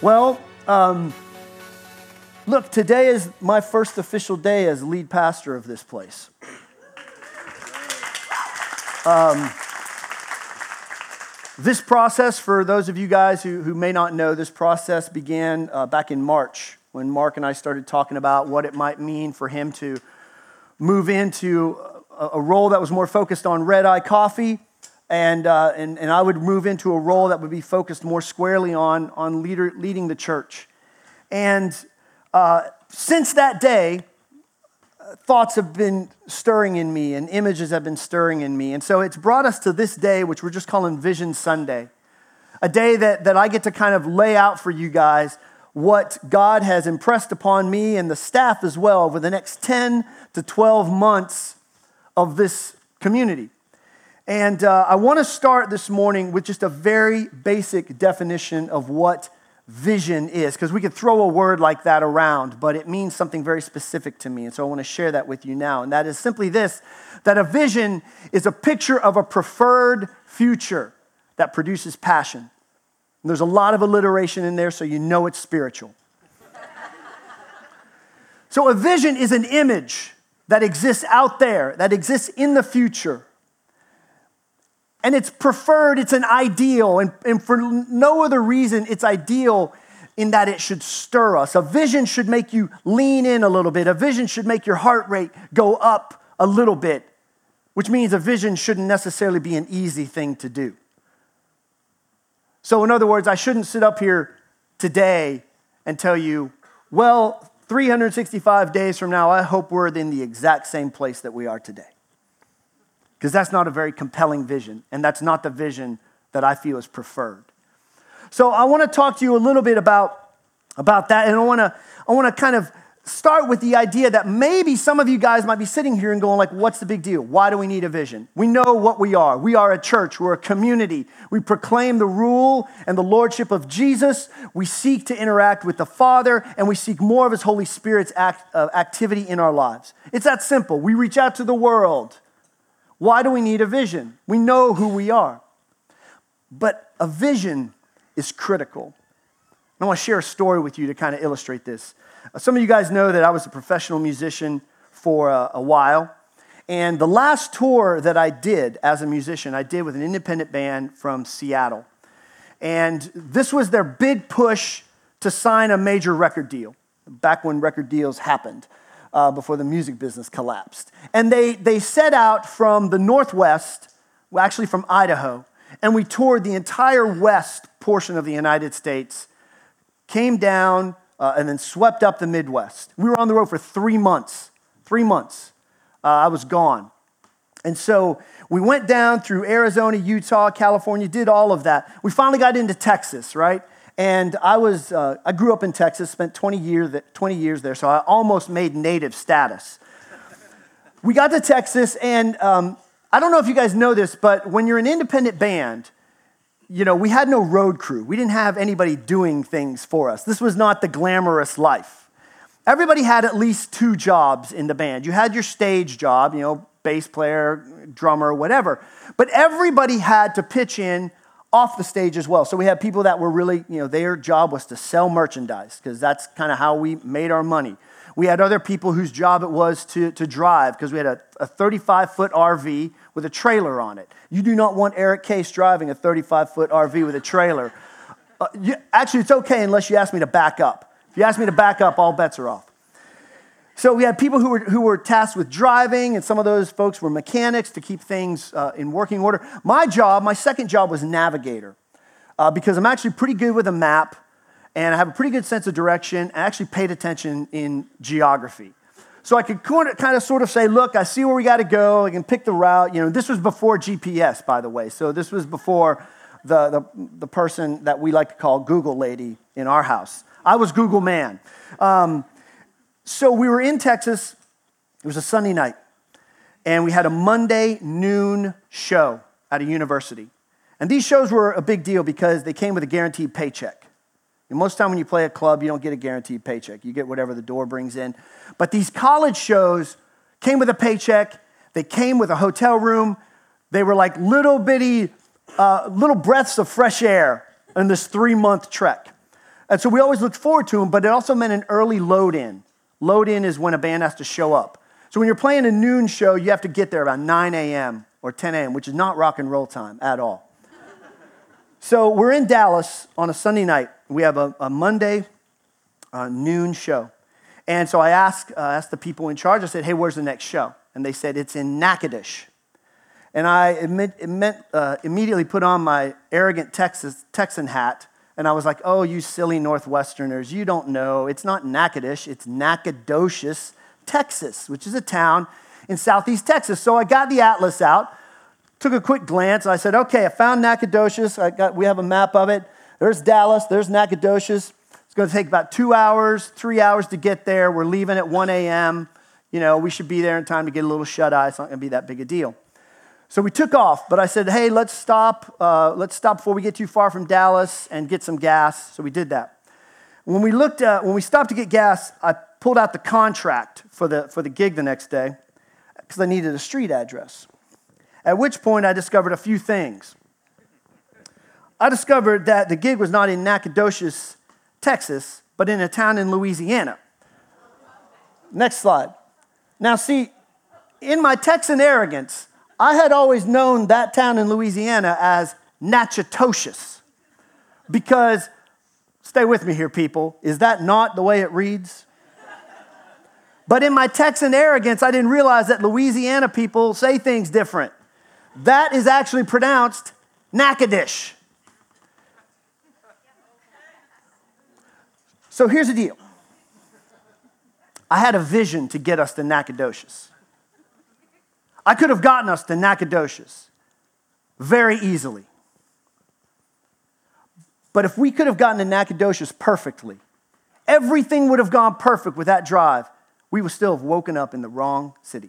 Well, um, look, today is my first official day as lead pastor of this place. Um, this process, for those of you guys who, who may not know, this process began uh, back in March when Mark and I started talking about what it might mean for him to move into a, a role that was more focused on red eye coffee and, uh, and, and I would move into a role that would be focused more squarely on, on leader, leading the church. And uh, since that day, thoughts have been stirring in me and images have been stirring in me. And so it's brought us to this day, which we're just calling Vision Sunday, a day that, that I get to kind of lay out for you guys what God has impressed upon me and the staff as well over the next 10 to 12 months of this community. And uh, I want to start this morning with just a very basic definition of what vision is, because we could throw a word like that around, but it means something very specific to me. And so I want to share that with you now. And that is simply this that a vision is a picture of a preferred future that produces passion. And there's a lot of alliteration in there, so you know it's spiritual. so a vision is an image that exists out there, that exists in the future and it's preferred, it's an ideal, and, and for no other reason, it's ideal in that it should stir us. A vision should make you lean in a little bit, a vision should make your heart rate go up a little bit, which means a vision shouldn't necessarily be an easy thing to do. So, in other words, I shouldn't sit up here today and tell you, well, 365 days from now, I hope we're in the exact same place that we are today because that's not a very compelling vision, and that's not the vision that I feel is preferred. So I want to talk to you a little bit about, about that, and I want to I want to kind of start with the idea that maybe some of you guys might be sitting here and going like what's the big deal? Why do we need a vision? We know what we are. We are a church. We're a community. We proclaim the rule and the lordship of jesus. We seek to interact with the father and we seek more of his holy spirit's act, uh, activity in our lives. It's that simple. We reach out to the world why do we need a vision? We know who we are. But a vision is critical. I want to share a story with you to kind of illustrate this. Uh, some of you guys know that I was a professional musician for a, a while. And the last tour that I did as a musician, I did with an independent band from Seattle. And this was their big push to sign a major record deal, back when record deals happened uh, before the music business collapsed. And they, they set out from the Northwest, well, actually from Idaho, and we toured the entire west portion of the United States, came down, uh, and then swept up the Midwest. We were on the road for three months. Three months. Uh, I was gone. And so we went down through Arizona, Utah, California, did all of that. We finally got into Texas, right? And I was, uh, I grew up in Texas, spent 20 years, 20 years there, so I almost made native status. we got to Texas, and um, I don't know if you guys know this, but when you're an independent band, you know, we had no road crew. We didn't have anybody doing things for us. This was not the glamorous life. Everybody had at least two jobs in the band. You had your stage job, you know, bass player, drummer, whatever. But everybody had to pitch in off the stage as well. So we had people that were really, you know, their job was to sell merchandise because that's kind of how we made our money. We had other people whose job it was to, to drive because we had a, a 35 foot RV with a trailer on it. You do not want Eric Case driving a 35 foot RV with a trailer. Uh, you, actually, it's okay unless you ask me to back up. If you ask me to back up, all bets are off. So we had people who were, who were tasked with driving, and some of those folks were mechanics to keep things uh, in working order. My job, my second job, was navigator uh, because I'm actually pretty good with a map and I have a pretty good sense of direction. I actually paid attention in geography. So I could kind of sort of say, look, I see where we got to go. I can pick the route. You know, this was before GPS, by the way. So this was before the, the, the person that we like to call Google lady in our house. I was Google man. Um, so we were in Texas. It was a Sunday night. And we had a Monday noon show at a university. And these shows were a big deal because they came with a guaranteed paycheck. And most time when you play a club, you don't get a guaranteed paycheck. You get whatever the door brings in. But these college shows came with a paycheck. They came with a hotel room. They were like little bitty, uh, little breaths of fresh air in this three month trek. And so we always looked forward to them, but it also meant an early load in. Load in is when a band has to show up. So when you're playing a noon show, you have to get there around 9 a.m. or 10 a.m., which is not rock and roll time at all. so we're in Dallas on a Sunday night. We have a, a Monday uh, noon show. And so I asked, uh, asked the people in charge, I said, hey, where's the next show? And they said, it's in Natchitoches. And I admit, admit, uh, immediately put on my arrogant Texas, Texan hat and I was like, oh, you silly Northwesterners, you don't know. It's not Natchitoches, it's Nacogdoches, Texas, which is a town in southeast Texas. So I got the atlas out, took a quick glance, I said, okay, I found Nacogdoches. I got, we have a map of it. There's Dallas, there's Nacogdoches. It's going to take about two hours, three hours to get there. We're leaving at 1 a.m. You know, we should be there in time to get a little shut eye. It's not going to be that big a deal. So we took off, but I said, hey, let's stop. Uh, let's stop before we get too far from Dallas and get some gas. So we did that. When we looked at, when we stopped to get gas, I pulled out the contract for the, for the gig the next day because I needed a street address. At which point I discovered a few things. I discovered that the gig was not in Nacogdoches, Texas, but in a town in Louisiana. Next slide. Now, see, in my Texan arrogance, I had always known that town in Louisiana as Natchitoches because, stay with me here, people, is that not the way it reads? But in my Texan arrogance, I didn't realize that Louisiana people say things different. That is actually pronounced Natchitoches. So here's the deal I had a vision to get us to Nacogdoches. I could have gotten us to Nacogdoches very easily. But if we could have gotten to Nacogdoches perfectly, everything would have gone perfect with that drive, we would still have woken up in the wrong city.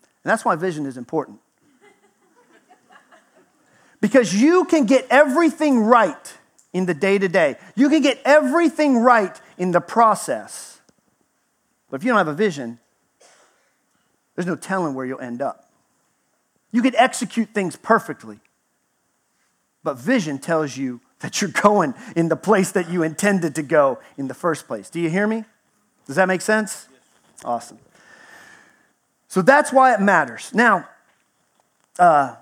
And that's why vision is important. Because you can get everything right in the day to day, you can get everything right in the process. But if you don't have a vision, there's no telling where you'll end up. You could execute things perfectly, but vision tells you that you're going in the place that you intended to go in the first place. Do you hear me? Does that make sense? Awesome. So that's why it matters. Now, uh,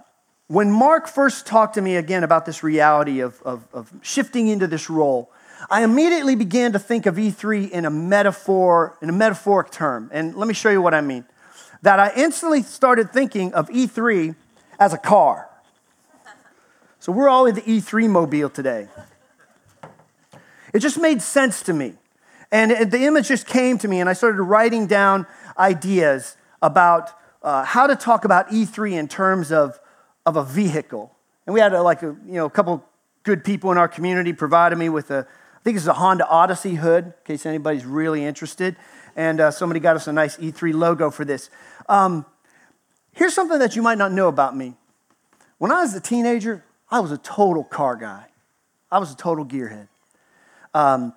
when Mark first talked to me again about this reality of, of, of shifting into this role, I immediately began to think of E3 in a metaphor, in a metaphoric term. And let me show you what I mean that I instantly started thinking of E3 as a car. So we're all in the E3 mobile today. It just made sense to me. And the image just came to me, and I started writing down ideas about uh, how to talk about E3 in terms of, of a vehicle. And we had a, like a, you know, a couple good people in our community provided me with a, I think it's a Honda Odyssey hood, in case anybody's really interested and uh, somebody got us a nice E3 logo for this. Um, here's something that you might not know about me. When I was a teenager, I was a total car guy. I was a total gearhead. Um,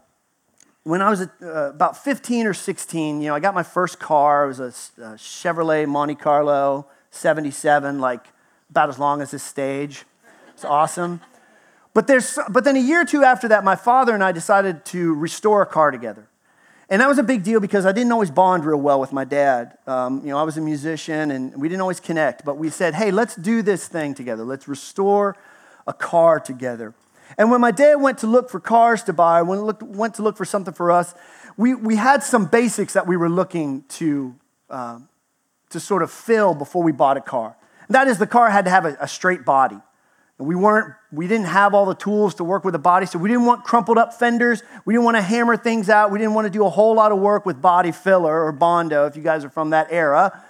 when I was uh, about 15 or 16, you know, I got my first car. It was a, a Chevrolet Monte Carlo 77, like about as long as this stage. It's awesome. But, there's, but then a year or two after that, my father and I decided to restore a car together. And that was a big deal because I didn't always bond real well with my dad. Um, you know, I was a musician and we didn't always connect, but we said, hey, let's do this thing together. Let's restore a car together. And when my dad went to look for cars to buy, when went to look for something for us, we, we had some basics that we were looking to, uh, to sort of fill before we bought a car. And that is, the car had to have a, a straight body. We weren't, we didn't have all the tools to work with the body, so we didn't want crumpled up fenders. We didn't want to hammer things out. We didn't want to do a whole lot of work with body filler or Bondo, if you guys are from that era.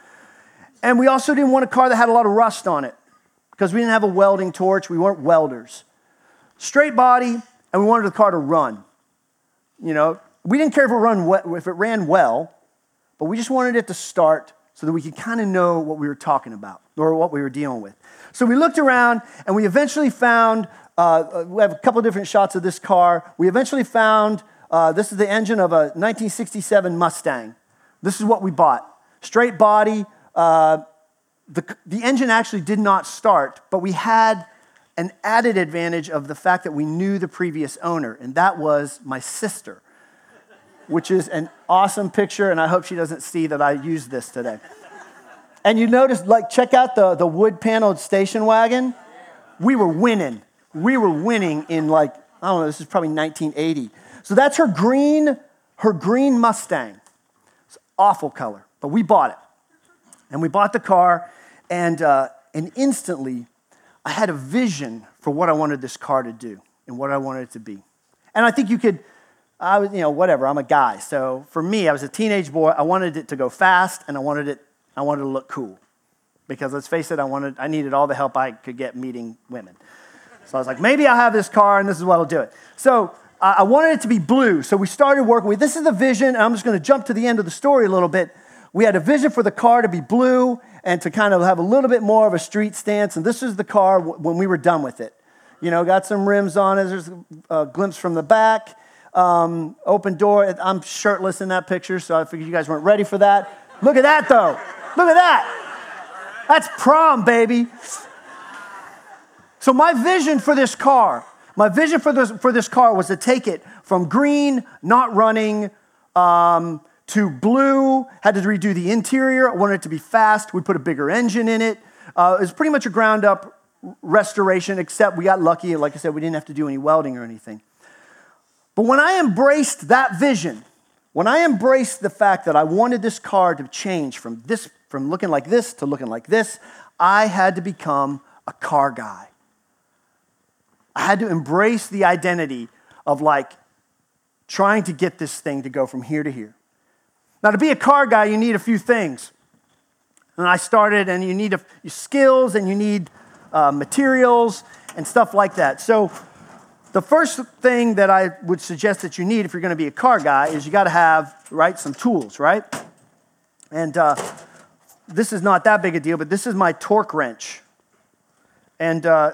And we also didn't want a car that had a lot of rust on it because we didn't have a welding torch. We weren't welders. Straight body, and we wanted the car to run. You know, we didn't care if it, run, if it ran well, but we just wanted it to start so that we could kind of know what we were talking about or what we were dealing with. So we looked around and we eventually found, uh, we have a couple different shots of this car. We eventually found, uh, this is the engine of a 1967 Mustang. This is what we bought. Straight body. Uh, the, the engine actually did not start, but we had an added advantage of the fact that we knew the previous owner, and that was my sister, which is an awesome picture, and I hope she doesn't see that I used this today. And you notice, like, check out the, the wood paneled station wagon. We were winning. We were winning in, like, I don't know, this is probably 1980. So that's her green, her green Mustang. It's awful color, but we bought it. And we bought the car, and, uh, and instantly I had a vision for what I wanted this car to do and what I wanted it to be. And I think you could, I was, you know, whatever, I'm a guy. So for me, I was a teenage boy. I wanted it to go fast and I wanted it, I wanted to look cool. Because let's face it, I wanted, I needed all the help I could get meeting women. So I was like, maybe I'll have this car and this is what'll do it. So uh, I wanted it to be blue. So we started working with, this is the vision. I'm just going to jump to the end of the story a little bit. We had a vision for the car to be blue and to kind of have a little bit more of a street stance. And this is the car when we were done with it. You know, got some rims on it. There's a glimpse from the back. Um, open door. I'm shirtless in that picture, so I figured you guys weren't ready for that. Look at that, though. Look at that. That's prom, baby. So, my vision for this car, my vision for this, for this car was to take it from green, not running, um, to blue, had to redo the interior. I wanted it to be fast. We put a bigger engine in it. Uh, it was pretty much a ground up restoration, except we got lucky. Like I said, we didn't have to do any welding or anything. But when I embraced that vision, when I embraced the fact that I wanted this car to change from this, from looking like this to looking like this, I had to become a car guy. I had to embrace the identity of like trying to get this thing to go from here to here. Now, to be a car guy, you need a few things. And I started, and you need a, skills and you need uh, materials and stuff like that. So, the first thing that I would suggest that you need if you're going to be a car guy is you got to have, right, some tools, right? And uh, this is not that big a deal, but this is my torque wrench. And uh,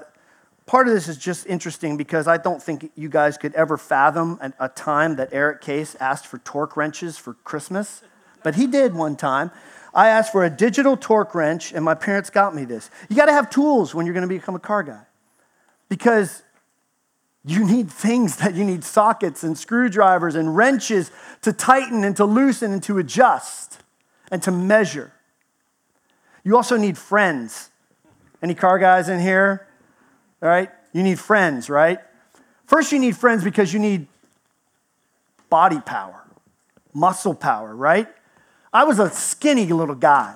part of this is just interesting because I don't think you guys could ever fathom a time that Eric Case asked for torque wrenches for Christmas, but he did one time. I asked for a digital torque wrench, and my parents got me this. You got to have tools when you're going to become a car guy because you need things that you need sockets and screwdrivers and wrenches to tighten and to loosen and to adjust and to measure. You also need friends. Any car guys in here? All right? You need friends, right? First, you need friends because you need body power, muscle power, right? I was a skinny little guy.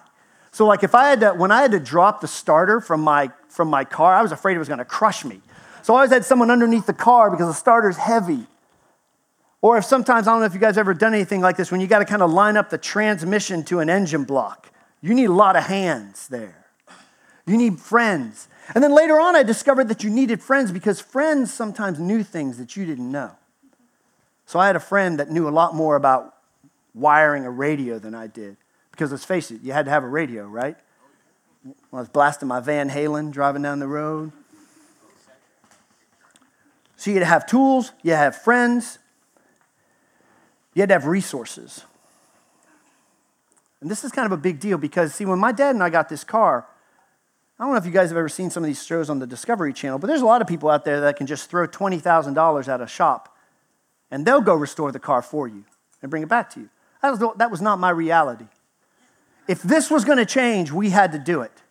So, like, if I had to, when I had to drop the starter from my, from my car, I was afraid it was going to crush me. So, I always had someone underneath the car because the starter's heavy. Or if sometimes, I don't know if you guys ever done anything like this, when you got to kind of line up the transmission to an engine block, you need a lot of hands there. You need friends. And then later on, I discovered that you needed friends because friends sometimes knew things that you didn't know. So I had a friend that knew a lot more about wiring a radio than I did. Because let's face it, you had to have a radio, right? When I was blasting my Van Halen driving down the road. So you had to have tools, you had to have friends, you had to have resources. And this is kind of a big deal because, see, when my dad and I got this car, I don't know if you guys have ever seen some of these shows on the Discovery Channel, but there's a lot of people out there that can just throw $20,000 at a shop and they'll go restore the car for you and bring it back to you. That was, that was not my reality. If this was going to change, we had to do it.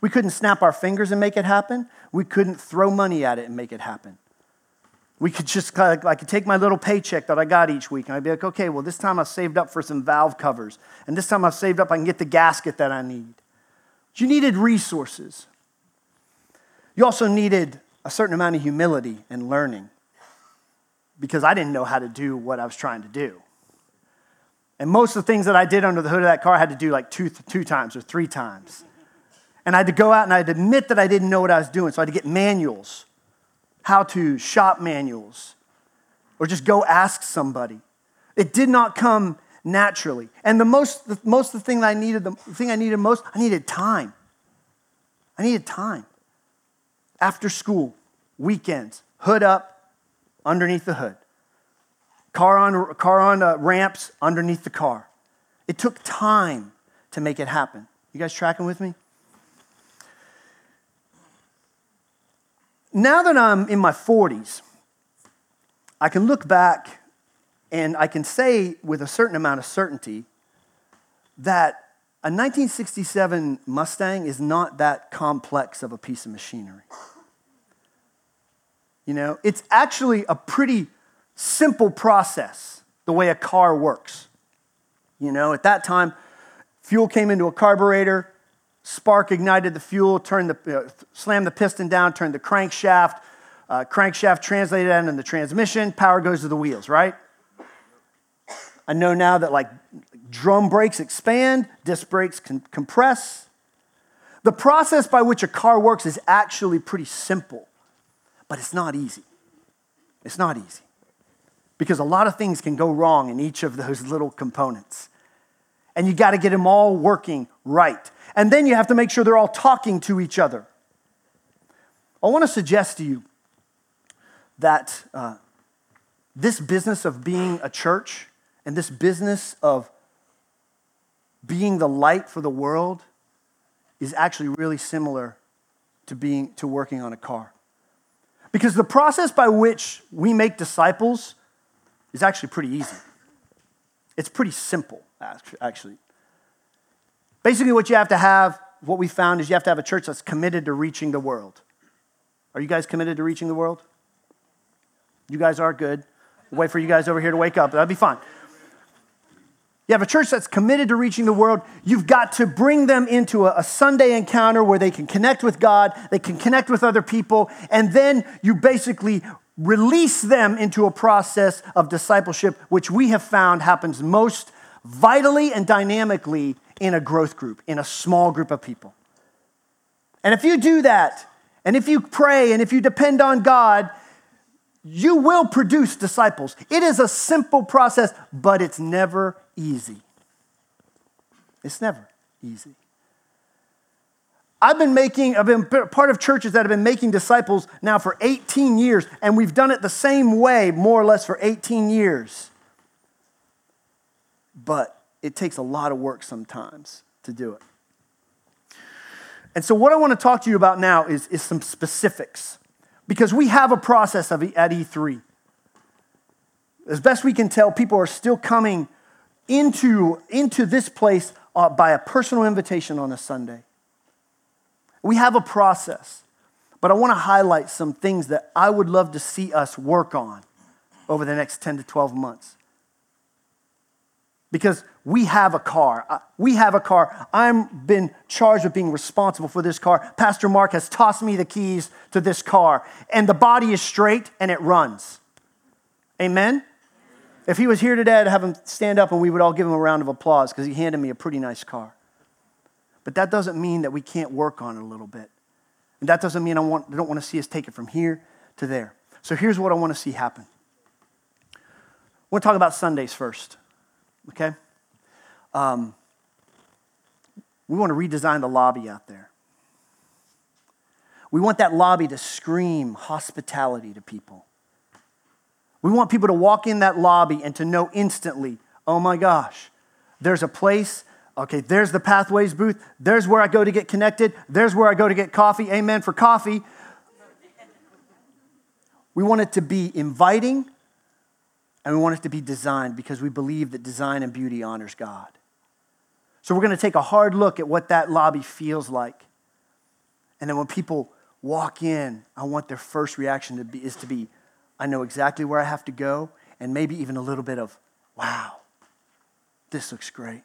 We couldn't snap our fingers and make it happen. We couldn't throw money at it and make it happen. We could just, I could take my little paycheck that I got each week and I'd be like, okay, well, this time I've saved up for some valve covers. And this time I've saved up, I can get the gasket that I need. You needed resources. You also needed a certain amount of humility and learning because I didn't know how to do what I was trying to do. And most of the things that I did under the hood of that car, I had to do like two, two times or three times. And I had to go out and I had to admit that I didn't know what I was doing. So I had to get manuals, how to shop manuals, or just go ask somebody. It did not come naturally. And the most, the, most the thing that I needed, the thing I needed most, I needed time. I needed time. After school, weekends, hood up, underneath the hood. Car on, car on uh, ramps, underneath the car. It took time to make it happen. You guys tracking with me? Now that I'm in my 40s, I can look back and I can say with a certain amount of certainty that a 1967 Mustang is not that complex of a piece of machinery. You know, it's actually a pretty simple process, the way a car works. You know, at that time, fuel came into a carburetor, spark ignited the fuel, turned the, uh, slammed the piston down, turned the crankshaft, uh, crankshaft translated that into the transmission, power goes to the wheels, right? I know now that like drum brakes expand, disc brakes can compress. The process by which a car works is actually pretty simple, but it's not easy. It's not easy because a lot of things can go wrong in each of those little components. And you got to get them all working right. And then you have to make sure they're all talking to each other. I want to suggest to you that uh, this business of being a church and this business of being the light for the world is actually really similar to being to working on a car. Because the process by which we make disciples is actually pretty easy. It's pretty simple, actually. Basically, what you have to have, what we found is you have to have a church that's committed to reaching the world. Are you guys committed to reaching the world? You guys are good. We'll wait for you guys over here to wake up. That'd be fine. You have a church that's committed to reaching the world. You've got to bring them into a, a, Sunday encounter where they can connect with God, they can connect with other people, and then you basically release them into a process of discipleship, which we have found happens most vitally and dynamically in a growth group, in a small group of people. And if you do that, and if you pray, and if you depend on God, you will produce disciples. It is a simple process, but it's never easy. It's never easy. I've been making, I've been part of churches that have been making disciples now for 18 years, and we've done it the same way, more or less, for 18 years. But it takes a lot of work sometimes to do it. And so, what I want to talk to you about now is, is some specifics because we have a process of, at E3. As best we can tell, people are still coming into, into this place uh, by a personal invitation on a Sunday. We have a process, but I want to highlight some things that I would love to see us work on over the next 10 to 12 months. Because we have a car. Uh, we have a car. I've been charged with being responsible for this car. Pastor Mark has tossed me the keys to this car, and the body is straight and it runs. Amen? If he was here today, I'd have him stand up and we would all give him a round of applause because he handed me a pretty nice car. But that doesn't mean that we can't work on it a little bit. And that doesn't mean I, want, I don't want to see us take it from here to there. So here's what I want to see happen. I want to talk about Sundays first, okay? Um, we want to redesign the lobby out there. We want that lobby to scream hospitality to people. We want people to walk in that lobby and to know instantly, oh my gosh, there's a place. Okay, there's the Pathways booth. There's where I go to get connected. There's where I go to get coffee. Amen for coffee. We want it to be inviting and we want it to be designed because we believe that design and beauty honors God. So we're going to take a hard look at what that lobby feels like. And then when people walk in, I want their first reaction to be, is to be, I know exactly where I have to go, and maybe even a little bit of, wow, this looks great.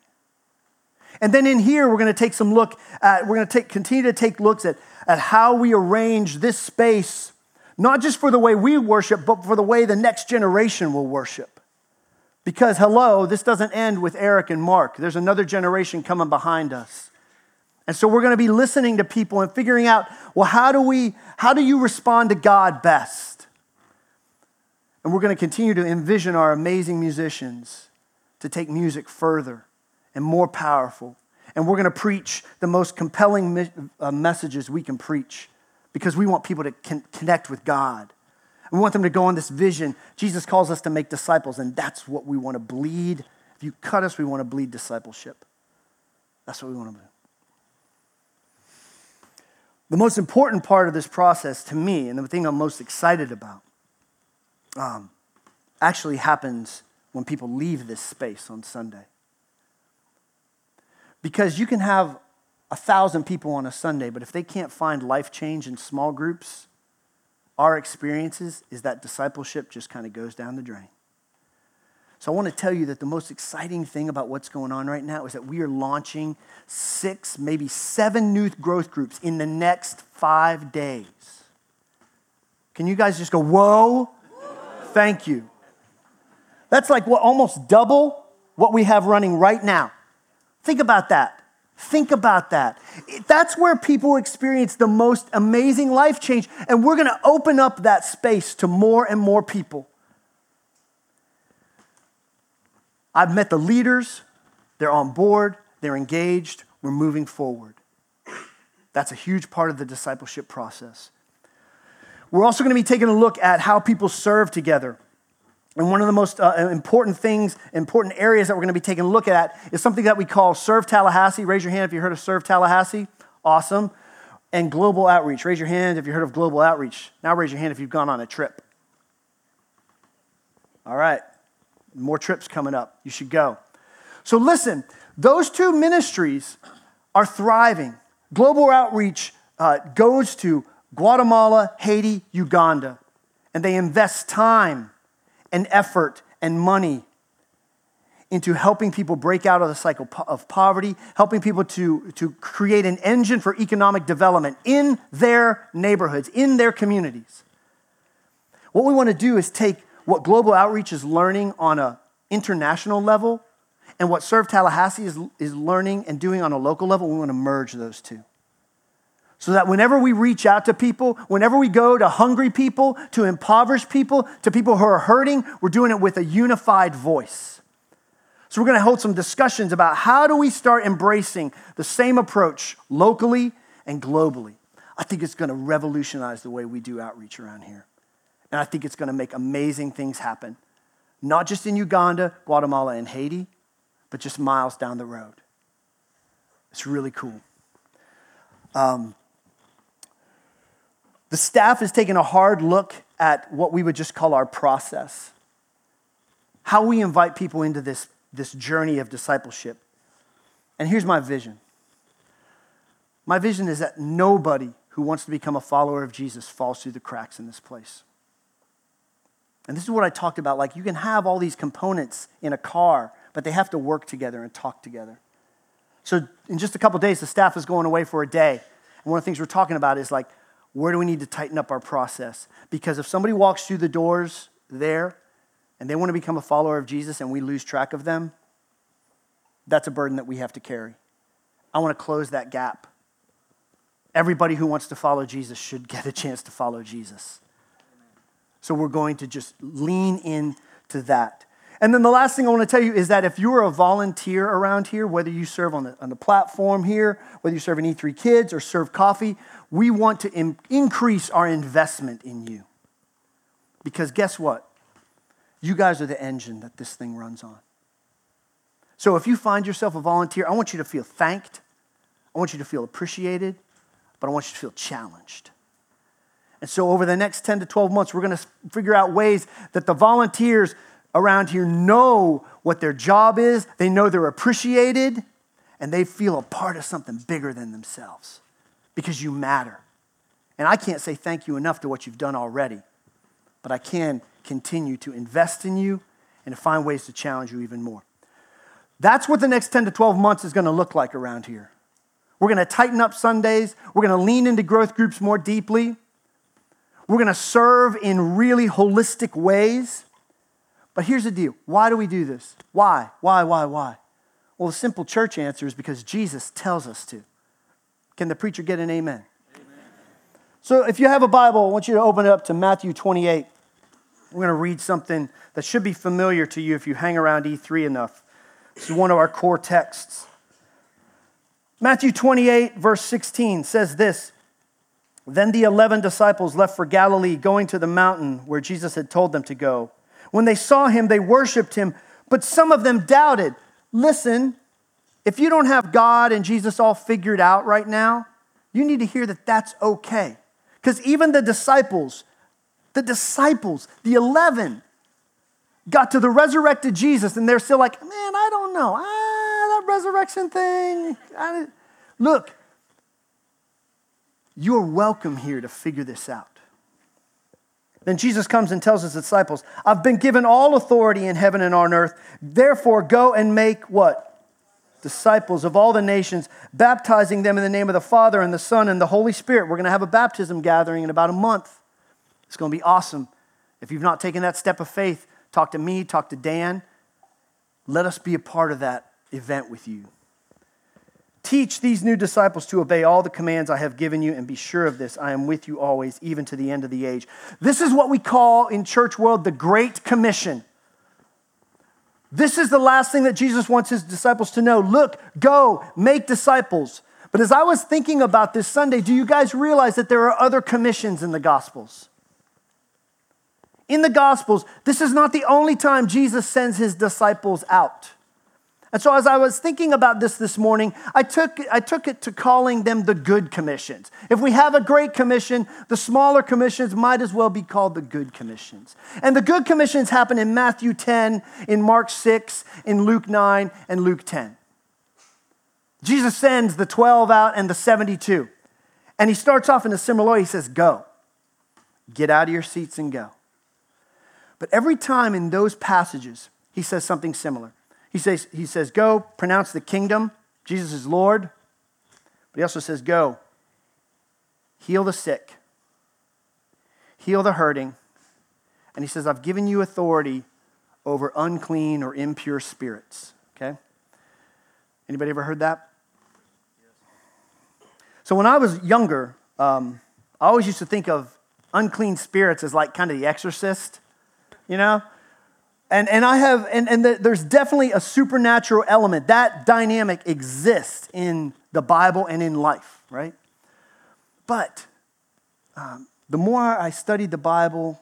And then in here, we're going to take some look at, we're going to take, continue to take looks at, at how we arrange this space, not just for the way we worship, but for the way the next generation will worship. Because, hello, this doesn't end with Eric and Mark. There's another generation coming behind us. And so we're going to be listening to people and figuring out, well, how do we, how do you respond to God best? And we're going to continue to envision our amazing musicians to take music further and more powerful. And we're going to preach the most compelling uh, messages we can preach because we want people to connect with God. We want them to go on this vision. Jesus calls us to make disciples, and that's what we want to bleed. If you cut us, we want to bleed discipleship. That's what we want to do. the most important part of this process to me, and the thing I'm most excited about, um, actually happens when people leave this space on Sunday. Because you can have a thousand people on a Sunday, but if they can't find life change in small groups, our experiences is that discipleship just kind of goes down the drain. So I want to tell you that the most exciting thing about what's going on right now is that we are launching six, maybe seven new growth groups in the next five days. Can you guys just go, whoa? Thank you. That's like what almost double what we have running right now. Think about that. Think about that. That's where people experience the most amazing life change, and we're going to open up that space to more and more people. I've met the leaders, they're on board, they're engaged, we're moving forward. That's a huge part of the discipleship process. We're also going to be taking a look at how people serve together. And one of the most uh, important things, important areas that we're going to be taking a look at is something that we call Serve Tallahassee. Raise your hand if you heard of Serve Tallahassee. Awesome. And Global Outreach. Raise your hand if you heard of Global Outreach. Now raise your hand if you've gone on a trip. All right. More trips coming up. You should go. So listen, those two ministries are thriving. Global Outreach uh, goes to Guatemala, Haiti, Uganda, and they invest time and effort and money into helping people break out of the cycle of poverty, helping people to, to create an engine for economic development in their neighborhoods, in their communities. What we want to do is take what Global Outreach is learning on an international level and what Serve Tallahassee is, is learning and doing on a local level, we want to merge those two. So that whenever we reach out to people, whenever we go to hungry people, to impoverished people, to people who are hurting, we're doing it with a unified voice. So we're going to hold some discussions about how do we start embracing the same approach locally and globally. I think it's going to revolutionize the way we do outreach around here. And I think it's going to make amazing things happen, not just in Uganda, Guatemala, and Haiti, but just miles down the road. It's really cool. Um, the staff is taking a hard look at what we would just call our process. How we invite people into this, this journey of discipleship. And here's my vision my vision is that nobody who wants to become a follower of Jesus falls through the cracks in this place. And this is what I talked about. Like, you can have all these components in a car, but they have to work together and talk together. So, in just a couple days, the staff is going away for a day. And one of the things we're talking about is like, where do we need to tighten up our process? Because if somebody walks through the doors there and they want to become a follower of Jesus and we lose track of them, that's a burden that we have to carry. I want to close that gap. Everybody who wants to follow Jesus should get a chance to follow Jesus. So we're going to just lean in to that. And then the last thing I want to tell you is that if you're a volunteer around here, whether you serve on the, on the platform here, whether you serve in E3 Kids or serve coffee, we want to increase our investment in you. Because guess what? You guys are the engine that this thing runs on. So if you find yourself a volunteer, I want you to feel thanked. I want you to feel appreciated, but I want you to feel challenged. And so over the next 10 to 12 months, we're going to figure out ways that the volunteers around here know what their job is, they know they're appreciated, and they feel a part of something bigger than themselves because you matter. And I can't say thank you enough to what you've done already, but I can continue to invest in you and to find ways to challenge you even more. That's what the next 10 to 12 months is going to look like around here. We're going to tighten up Sundays. We're going to lean into growth groups more deeply. We're going to serve in really holistic ways. But here's the deal why do we do this? Why? Why, why, why? Well, the simple church answer is because Jesus tells us to. Can the preacher get an amen? amen? So if you have a Bible, I want you to open it up to Matthew 28. We're going to read something that should be familiar to you if you hang around E3 enough. This is one of our core texts. Matthew 28, verse 16 says this Then the 11 disciples left for Galilee, going to the mountain where Jesus had told them to go. When they saw him, they worshiped him, but some of them doubted. Listen, if you don't have God and Jesus all figured out right now, You need to hear that that's okay. Because even the disciples, the disciples, the 11, got to the resurrected Jesus and they're still like, man, I don't know. Ah, that resurrection thing. I, look, you're welcome here to figure this out. Then Jesus comes and tells his disciples, I've been given all authority in heaven and on earth. Therefore, go and make what? Disciples of all the nations, baptizing them in the name of the Father and the Son and the Holy Spirit. We're going to have a baptism gathering in about a month. It's going to be awesome. If you've not taken that step of faith, talk to me, talk to Dan. Let us be a part of that event with you. Teach these new disciples to obey all the commands I have given you, and be sure of this I am with you always, even to the end of the age. This is what we call in church world the Great Commission. This is the last thing that Jesus wants his disciples to know. Look, go, make disciples. But as I was thinking about this Sunday, do you guys realize that there are other commissions in the Gospels? In the Gospels, this is not the only time Jesus sends his disciples out. And so, as I was thinking about this this morning, I took, I took it to calling them the good commissions. If we have a great commission, the smaller commissions might as well be called the good commissions. And the good commissions happen in Matthew 10, in Mark 6, in Luke 9, and Luke 10. Jesus sends the 12 out and the 72. And he starts off in a similar way. He says, Go, get out of your seats and go. But every time in those passages, he says something similar. He says, he says, Go, pronounce the kingdom. Jesus is Lord. But he also says, Go, heal the sick, heal the hurting. And he says, I've given you authority over unclean or impure spirits. Okay? Anybody ever heard that? So when I was younger, um, I always used to think of unclean spirits as like kind of the exorcist, you know? And, and I have, and, and the, there's definitely a supernatural element. That dynamic exists in the Bible and in life, right? But um, the more I studied the Bible,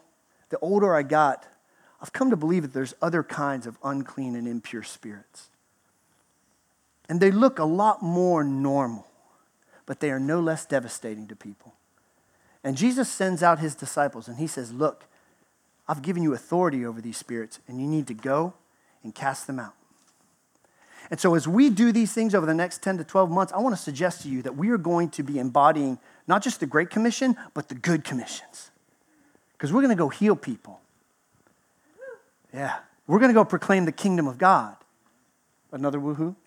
the older I got, I've come to believe that there's other kinds of unclean and impure spirits. And they look a lot more normal, but they are no less devastating to people. And Jesus sends out his disciples and he says, Look, I've given you authority over these spirits, and you need to go and cast them out. And so, as we do these things over the next 10 to 12 months, I want to suggest to you that we are going to be embodying not just the Great Commission, but the good commissions. Because we're going to go heal people. Yeah. We're going to go proclaim the kingdom of God. Another woohoo?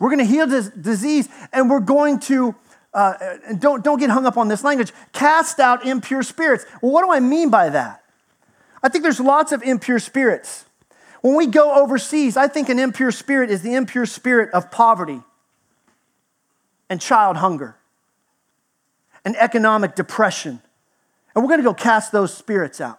We're going to heal this disease, and we're going to uh, don't, don't get hung up on this language, cast out impure spirits. Well, what do I mean by that? I think there's lots of impure spirits. When we go overseas, I think an impure spirit is the impure spirit of poverty and child hunger and economic depression. And we're going to go cast those spirits out.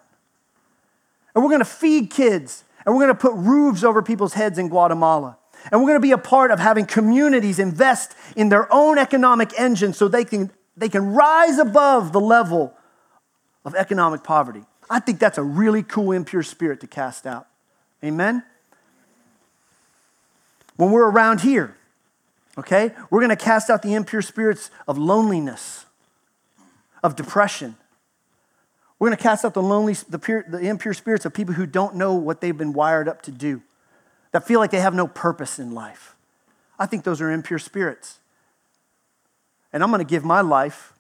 And we're going to feed kids and we're going to put roofs over people's heads in Guatemala. And we're going to be a part of having communities invest in their own economic engine so they can, they can rise above the level of economic poverty. I think that's a really cool, impure spirit to cast out. Amen? When we're around here, okay, we're going to cast out the impure spirits of loneliness, of depression. We're going to cast out the lonely, the, pure, the impure spirits of people who don't know what they've been wired up to do that feel like they have no purpose in life. I think those are impure spirits. And I'm going to give my life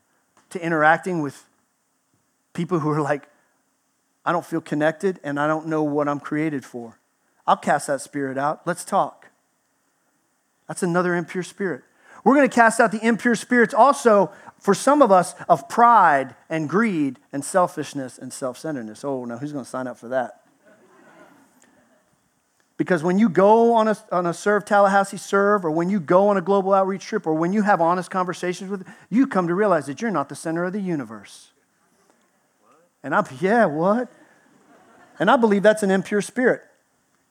to interacting with people who are like, I don't feel connected and I don't know what I'm created for. I'll cast that spirit out. Let's talk. That's another impure spirit. We're going to cast out the impure spirits also for some of us of pride and greed and selfishness and self centeredness. Oh, now who's going to sign up for that? Because when you go on a, on a Serve Tallahassee Serve, or when you go on a global outreach trip, or when you have honest conversations with, you come to realize that you're not the center of the universe. And I'm, yeah, what? And I believe that's an impure spirit.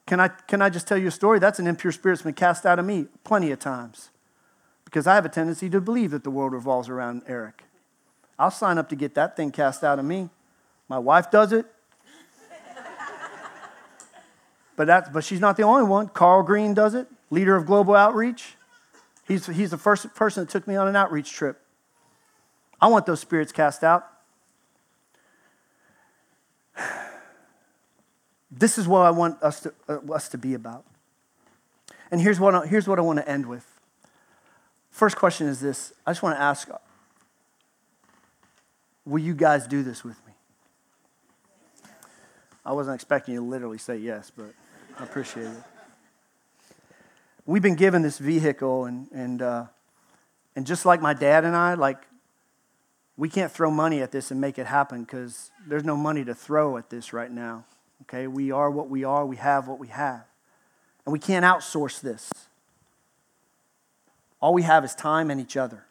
Can I, can I just tell you a story? That's an impure spirit that's been cast out of me plenty of times. Because I have a tendency to believe that the world revolves around Eric. I'll sign up to get that thing cast out of me. My wife does it. But, that's, but she's not the only one. Carl Green does it, leader of global outreach. He's, he's the first person that took me on an outreach trip. I want those spirits cast out. This is what I want us to, uh, us to be about. And here's what, I, here's what I want to end with. First question is this I just want to ask Will you guys do this with me? I wasn't expecting you to literally say yes, but I appreciate it. We've been given this vehicle, and, and, uh, and just like my dad and I, like, we can't throw money at this and make it happen because there's no money to throw at this right now. Okay? We are what we are, we have what we have. And we can't outsource this. All we have is time and each other.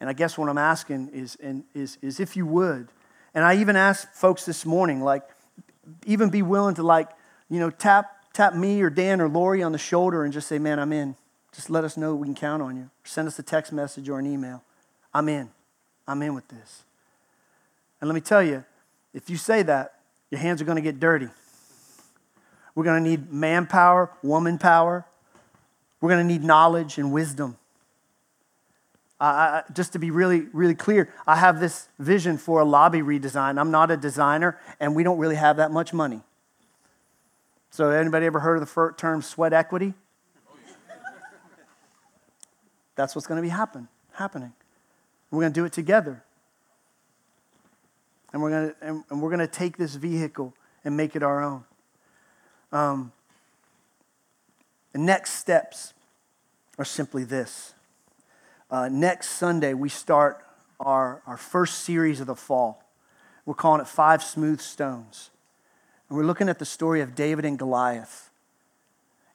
And I guess what I'm asking is, is, is if you would, and I even asked folks this morning, like, even be willing to, like, you know, tap, tap me or Dan or Lori on the shoulder and just say, man, I'm in. Just let us know we can count on you. Send us a text message or an email. I'm in. I'm in with this. And let me tell you, if you say that, your hands are going to get dirty. We're going to need manpower, woman power. We're going to need knowledge and wisdom. I, just to be really, really clear, I have this vision for a lobby redesign. I'm not a designer, and we don't really have that much money. So, anybody ever heard of the term sweat equity? That's what's going to be happen, happening. We're going to do it together. And we're going to, and, and we're going to take this vehicle and make it our own. Um, the next steps are simply this. Uh, next Sunday, we start our, our first series of the fall. We're calling it Five Smooth Stones. And we're looking at the story of David and Goliath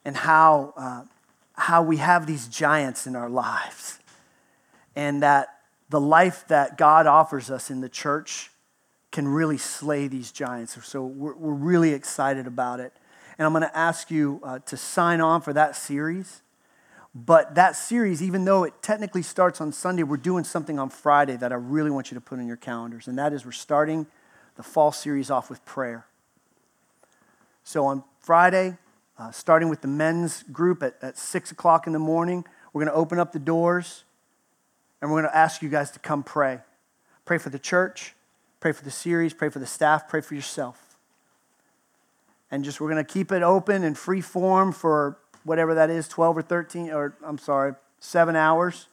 and how, uh, how we have these giants in our lives. And that the life that God offers us in the church can really slay these giants. So we're, we're really excited about it. And I'm going to ask you uh, to sign on for that series. But that series, even though it technically starts on Sunday, we're doing something on Friday that I really want you to put in your calendars. And that is we're starting the fall series off with prayer. So on Friday, uh, starting with the men's group at, at 6 o'clock in the morning, we're going to open up the doors and we're going to ask you guys to come pray. Pray for the church, pray for the series, pray for the staff, pray for yourself. And just we're going to keep it open and free form for whatever that is 12 or 13, or I'm sorry, seven hours.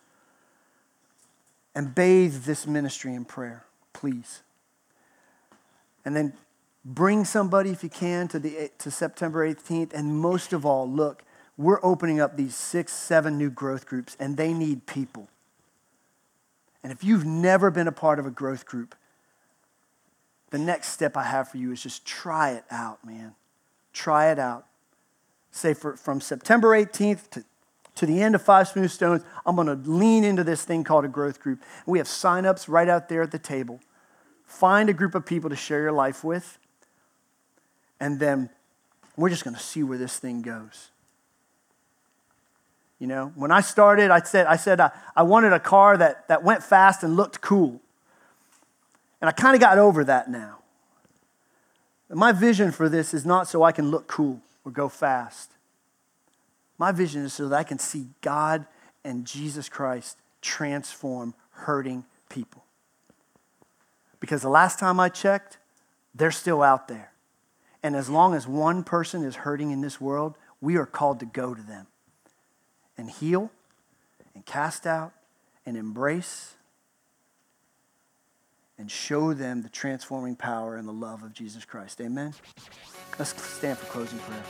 And bathe this ministry in prayer, please. And then bring somebody if you can to, the, eh, to September 18th. And most of all, look, we're opening up these six, seven new growth groups, and they need people. And if you've never been a part of a growth group, the next step I have for you is just try it out, man. Try it out. Say for, from September 18th to, to the end of Five Smooth Stones, I'm going to lean into this thing called a growth group. We have signups right out there at the table. Find a group of people to share your life with, and then we're just going to see where this thing goes. You know, when I started, I said, I, said I, I wanted a car that, that went fast and looked cool. And I kind of got over that now. My vision for this is not so I can look cool or go fast. My vision is so that I can see God and Jesus Christ transform hurting people. Because the last time I checked, they're still out there. And as long as one person is hurting in this world, we are called to go to them and heal and cast out and embrace and show them the transforming power and the love of Jesus Christ. Amen. Let's stand for closing prayer.